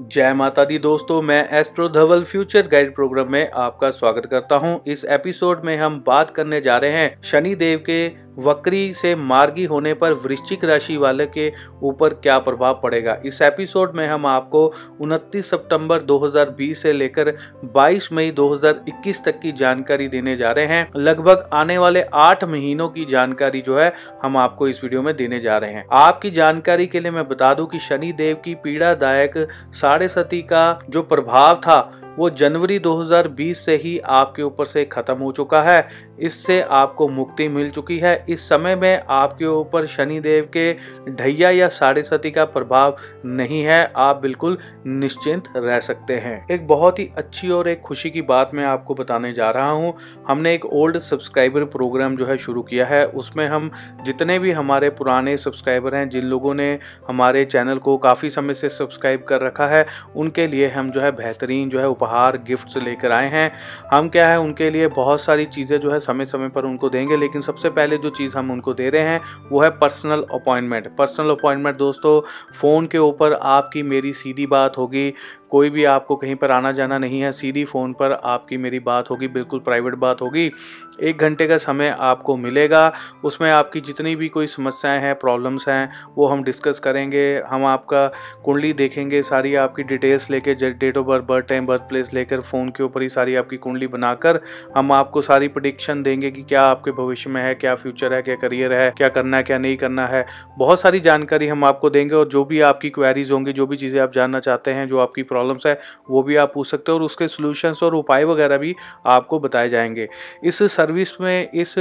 जय माता दी दोस्तों, मैं astro Dhaval future guide programme में आपका स्वागत करता हूँ। इस एपिसोड में हम बात करने जा रहे हैं शनि देव के वक्री से मार्गी होने पर वृश्चिक राशि वाले के ऊपर क्या प्रभाव पड़ेगा। इस एपिसोड में हम आपको 29 सितंबर 2020 से लेकर 22 मई 2021 तक की जानकारी देने जा रहे हैं। लगभग आने वाले आठ महीनों की जानकारी जो है, हम आपको इस वीडियो में देने जा रहे हैं। आपकी जानकारी के लिए मैं बता दूँ कि शनि देव की पीड़ादायक साढ़े सती का जो प्रभाव था वो जनवरी 2020 से ही आपके ऊपर से खत्म हो चुका है। इससे आपको मुक्ति मिल चुकी है। इस समय में आपके ऊपर शनि देव के ढैया या साढ़े सती का प्रभाव नहीं है। आप बिल्कुल निश्चिंत रह सकते हैं। एक बहुत ही अच्छी और एक खुशी की बात मैं आपको बताने जा रहा हूँ। हमने एक ओल्ड सब्सक्राइबर प्रोग्राम जो है शुरू किया है। उसमें हम जितने भी हमारे पुराने सब्सक्राइबर हैं, जिन लोगों ने हमारे चैनल को काफ़ी समय से सब्सक्राइब कर रखा है, उनके लिए हम जो है बेहतरीन जो है उपहार गिफ्ट्स लेकर आए हैं। हम क्या है, उनके लिए बहुत सारी चीज़ें जो है समय समय पर उनको देंगे, लेकिन सबसे पहले जो चीज़ हम उनको दे रहे हैं, वो है पर्सनल अपॉइंटमेंट पर्सनल अपॉइंटमेंट दोस्तों फ़ोन के ऊपर आपकी मेरी सीधी बात होगी कोई भी आपको कहीं पर आना जाना नहीं है, सीधी फ़ोन पर आपकी मेरी बात होगी, बिल्कुल प्राइवेट बात होगी। एक घंटे का समय आपको मिलेगा, उसमें आपकी जितनी भी कोई समस्याएँ हैं, प्रॉब्लम्स हैं, वो हम डिस्कस करेंगे, हम आपका कुंडली देखेंगे, सारी आपकी डिटेल्स लेके date of birth birth time, birth place लेकर, फ़ोन के ऊपर ही सारी आपकी कुंडली बनाकर, हम आपको सारी प्रडिक्शन देंगे कि क्या आपके भविष्य में है, क्या फ्यूचर है, क्या करियर है, क्या करना है, क्या नहीं करना है। बहुत सारी जानकारी हम आपको देंगे और जो भी आपकी क्वेरीज होंगी, जो भी चीज़ें आप जानना चाहते हैं, जो आपकी प्रॉब्लम्स है, वो भी आप पूछ सकते हो और उसके सोल्यूशंस और उपाय वगैरह भी आपको बताए जाएँगे। इस सर्विस में, इस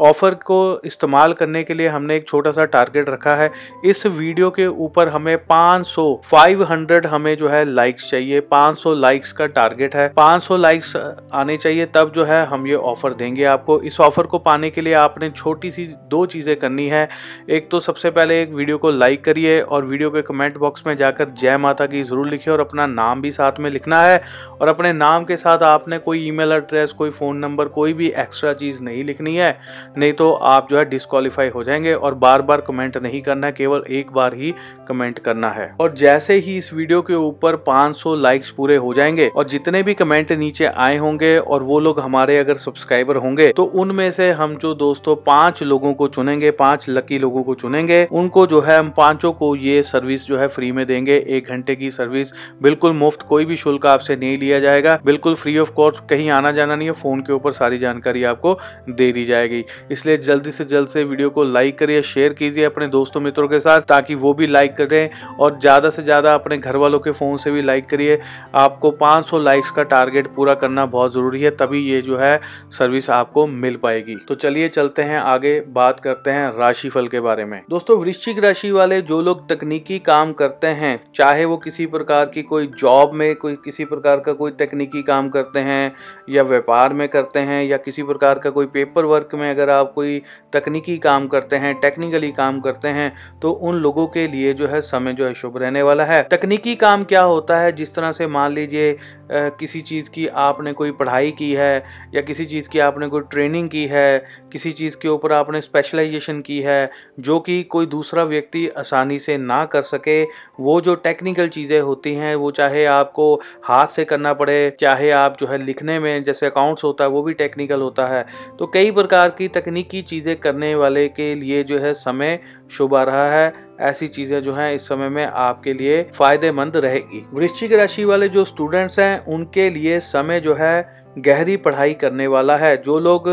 ऑफ़र को इस्तेमाल करने के लिए हमने एक छोटा सा टारगेट रखा है। इस वीडियो के ऊपर हमें 500 500 हमें जो है लाइक्स चाहिए। 500 लाइक्स का टारगेट है। 500 लाइक्स आने चाहिए, तब जो है हम ये ऑफ़र देंगे आपको। इस ऑफ़र को पाने के लिए आपने छोटी सी दो चीज़ें करनी है। एक तो सबसे पहले एक वीडियो को लाइक करिए और वीडियो के कमेंट बॉक्स में जाकर जय माता की ज़रूर लिखिए और अपना नाम भी साथ में लिखना है और अपने नाम के साथ आपने कोई ईमेल एड्रेस, कोई फ़ोन नंबर, कोई भी एक्स्ट्रा चीज़ नहीं लिखनी है, नहीं तो आप जो है डिस्कालीफाई हो जाएँगे और बार बार कमेंट नहीं करना है केवल एक बार ही कमेंट करना है। और जैसे ही इस वीडियो के ऊपर 500 लाइक्स पूरे हो जाएँगे और जितने भी कमेंट नीचे आए होंगे और वो लोग हमारे अगर सब्सक्राइबर होंगे तो उनमें से हम जो दोस्तों पाँच लोगों को चुनेंगे, पाँच लकी लोगों को चुनेंगे, उनको जो है हम पाँचों को ये सर्विस जो है फ्री में देंगे, एक घंटे की सर्विस बिल्कुल मुफ़्त कोई भी शुल्क आपसे नहीं लिया जाएगा। बिल्कुल फ्री ऑफ़ कॉस्ट कहीं आना जाना नहीं है फ़ोन के ऊपर सारी जानकारी आपको दे दी जाएगी। इसलिए जल्दी से जल्द से वीडियो को लाइक करिए शेयर कीजिए अपने दोस्तों मित्रों के साथ, ताकि वो भी लाइक करें और ज़्यादा से ज़्यादा अपने घर वालों के फ़ोन से भी लाइक करिए। आपको 500 लाइक्स का टारगेट पूरा करना बहुत ज़रूरी है, तभी ये जो है सर्विस आपको मिल पाएगी। तो चलिए चलते हैं, आगे बात करते हैं राशिफल के बारे में। दोस्तों, वृश्चिक राशि वाले जो लोग तकनीकी काम करते हैं, चाहे वो किसी प्रकार की कोई जॉब में कोई किसी प्रकार का कोई तकनीकी काम करते हैं या व्यापार में करते हैं या किसी प्रकार का कोई पेपर वर्क में अगर आप कोई तकनीकी काम करते हैं टेक्निकली काम करते हैं तो उन लोगों के लिए जो है समय जो है शुभ रहने वाला है। तकनीकी काम क्या होता है? जिस तरह से मान लीजिए किसी चीज़ की आपने कोई पढ़ाई की है, या किसी चीज़ की आपने कोई ट्रेनिंग की है, किसी चीज़ के ऊपर आपने स्पेशलाइजेशन की है, जो कि कोई दूसरा व्यक्ति आसानी से ना कर सके, वो जो टेक्निकल चीज़ें होती हैं, वो चाहे आपको हाथ से करना पड़े, चाहे आप जो है लिखने में, जैसे अकाउंट्स होता है, वो भी टेक्निकल होता है। तो कई प्रकार की तकनीकी चीज़ें करने वाले के लिए जो है समय शुभ आ रहा है। ऐसी चीज़ें जो हैं इस समय में आपके लिए फ़ायदेमंद रहेगी। वृश्चिक राशि वाले जो स्टूडेंट्स हैं उनके लिए समय जो है गहरी पढ़ाई करने वाला है। जो लोग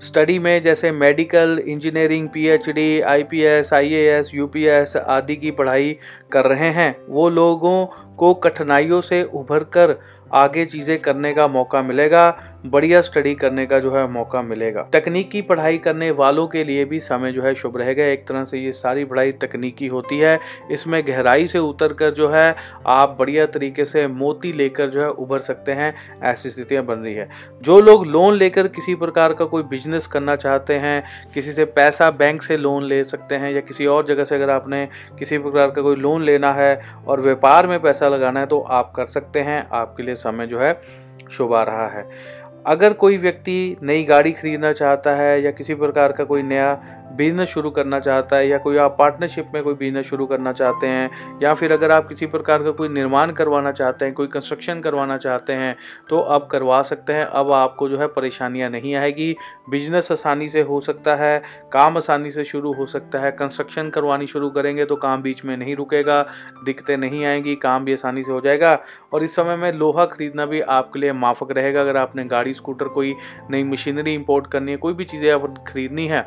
स्टडी में जैसे medical engineering PhD, IPS, IAS, UPS आदि की पढ़ाई कर रहे हैं वो लोगों को कठिनाइयों से उभर कर आगे चीज़ें करने का मौका मिलेगा, बढ़िया स्टडी करने का जो है मौका मिलेगा। तकनीकी पढ़ाई करने वालों के लिए भी समय जो है शुभ रहेगा। एक तरह से ये सारी पढ़ाई तकनीकी होती है। इसमें गहराई से उतर कर जो है आप बढ़िया तरीके से मोती लेकर जो है उभर सकते हैं, ऐसी स्थितियाँ बन रही है। जो लोग लोन लेकर किसी प्रकार का कोई बिज़नेस करना चाहते हैं, किसी से पैसा बैंक से लोन ले सकते हैं या किसी और जगह से अगर आपने किसी प्रकार का कोई लोन लेना है और व्यापार में पैसा लगाना है तो आप कर सकते हैं। आपके लिए समय जो है, शुभ आ रहा है। अगर कोई व्यक्ति नई गाड़ी खरीदना चाहता है या किसी प्रकार का कोई नया बिज़नेस शुरू करना चाहता है या कोई आप पार्टनरशिप में कोई बिज़नेस शुरू करना चाहते हैं, या फिर अगर आप किसी प्रकार का कोई निर्माण करवाना चाहते हैं, कोई कंस्ट्रक्शन करवाना चाहते हैं तो अब करवा सकते हैं। अब आपको जो है परेशानियाँ नहीं आएगी। बिज़नेस आसानी से हो सकता है, काम आसानी से शुरू हो सकता है। कंस्ट्रक्शन करवानी शुरू करेंगे तो काम बीच में नहीं रुकेगा, दिक्कतें नहीं आएँगी, काम भी आसानी से हो जाएगा। और इस समय में लोहा खरीदना भी आपके लिए माफक रहेगा। अगर आपने गाड़ी स्कूटर कोई नई मशीनरी इंपोर्ट करनी है, कोई भी चीज़ें आप खरीदनी है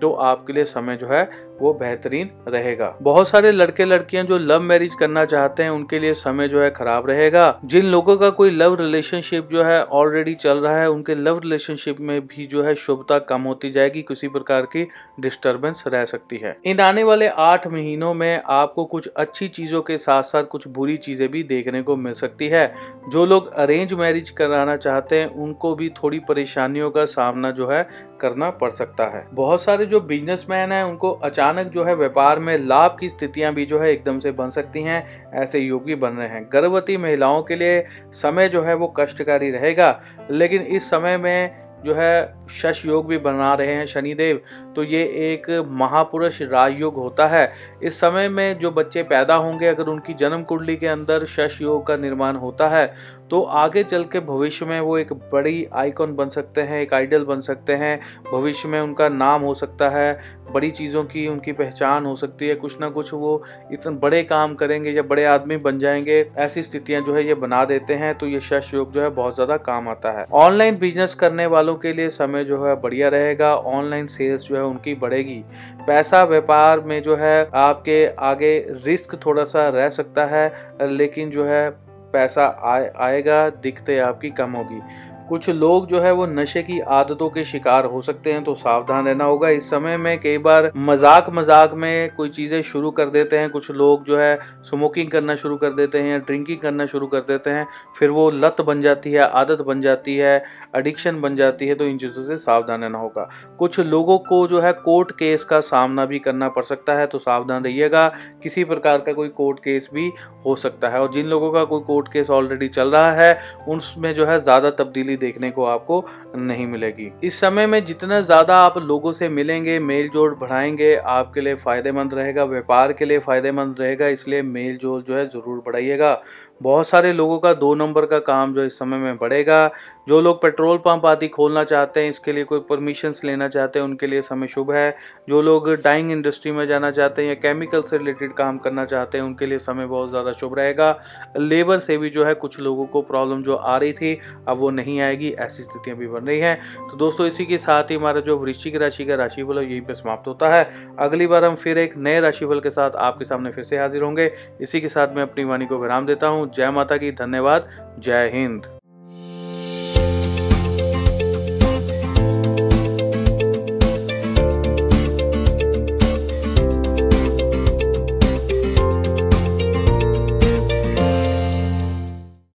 तो आपके लिए समय जो है वो बेहतरीन रहेगा। बहुत सारे लड़के लड़कियाँ जो लव मैरिज करना चाहते हैं, उनके लिए समय जो है खराब रहेगा। जिन लोगों का कोई लव रिलेशनशिप जो है ऑलरेडी चल रहा है, उनके लव रिलेशनशिप में भी जो है शुभता कम होती जाएगी, किसी प्रकार की डिस्टरबेंस रह सकती है। इन आने वाले आठ महीनों में आपको कुछ अच्छी चीज़ों के साथ साथ कुछ बुरी चीज़ें भी देखने को मिल सकती है। जो लोग अरेंज मैरिज कराना चाहते हैं, उनको भी थोड़ी परेशानियों का सामना जो है करना पड़ सकता है। बहुत सारे जो बिजनेसमैन हैं, उनको अचानक जो है व्यापार में लाभ की स्थितियाँ भी जो है एकदम से बन सकती हैं, ऐसे योग बन रहे हैं। गर्भवती महिलाओं के लिए समय जो है वो कष्टकारी रहेगा, लेकिन इस समय में जो है शश योग भी बना रहे हैं शनिदेव तो ये एक महापुरुष राजयोग होता है। इस समय में जो बच्चे पैदा होंगे, अगर उनकी जन्म कुंडली के अंदर शश योग का निर्माण होता है तो आगे चल के भविष्य में वो एक बड़ी आइकॉन बन सकते हैं, एक आइडल बन सकते हैं। भविष्य में उनका नाम हो सकता है, बड़ी चीज़ों की उनकी पहचान हो सकती है। कुछ ना कुछ वो इतने बड़े काम करेंगे या बड़े आदमी बन जाएँगे, ऐसी स्थितियाँ जो है ये बना देते हैं तो ये शश योग जो है बहुत ज़्यादा काम आता है। ऑनलाइन बिज़नेस करने वालों के लिए समय जो है बढ़िया रहेगा, ऑनलाइन सेल्स जो है उनकी बढ़ेगी। पैसा व्यापार में जो है आपके आगे रिस्क थोड़ा सा रह सकता है, लेकिन जो है पैसा आए आएगा दिक्कतें आपकी कम होगी। कुछ लोग जो है वो नशे की आदतों के शिकार हो सकते हैं तो सावधान रहना होगा। इस समय में कई बार मज़ाक मज़ाक में कोई चीज़ें शुरू कर देते हैं। कुछ लोग जो है स्मोकिंग करना शुरू कर देते हैं ड्रिंकिंग करना शुरू कर देते हैं, फिर वो लत बन जाती है, आदत बन जाती है एडिक्शन बन जाती है तो इन चीज़ों से सावधान रहना होगा। कुछ लोगों को जो है कोर्ट केस का सामना भी करना पड़ सकता है तो सावधान रहिएगा। किसी प्रकार का कोई कोर्ट केस भी हो सकता है और जिन लोगों का कोई कोर्ट केस ऑलरेडी चल रहा है उसमें जो है ज़्यादा तब्दीली भी देखने को आपको नहीं मिलेगी। इस समय में जितना ज़्यादा आप लोगों से मिलेंगे मेल जोल बढ़ाएँगे, आपके लिए फ़ायदेमंद रहेगा, व्यापार के लिए फ़ायदेमंद रहेगा, इसलिए मेल जोल जो है ज़रूर बढ़ाइएगा। बहुत सारे लोगों का दो नंबर का काम जो इस समय में बढ़ेगा। जो लोग पेट्रोल पंप आदि खोलना चाहते हैं, इसके लिए कोई परमिशंस लेना चाहते हैं, उनके लिए समय शुभ है। जो लोग डाइंग इंडस्ट्री में जाना चाहते हैं या केमिकल से रिलेटेड काम करना चाहते हैं, उनके लिए समय बहुत ज़्यादा शुभ रहेगा। लेबर से भी जो है, कुछ लोगों को प्रॉब्लम जो आ रही थी, अब वो नहीं आएगी, ऐसी स्थितियाँ भी बन रही हैं। तो दोस्तों, इसी के साथ ही हमारा जो वृश्चिक राशि का राशिफल है, यहीं पर समाप्त होता है। अगली बार हम फिर एक नए राशिफल के साथ आपके सामने फिर से हाजिर होंगे। इसी के साथ मैं अपनी वाणी को विराम देता जय माता की धन्यवाद। जय हिंद।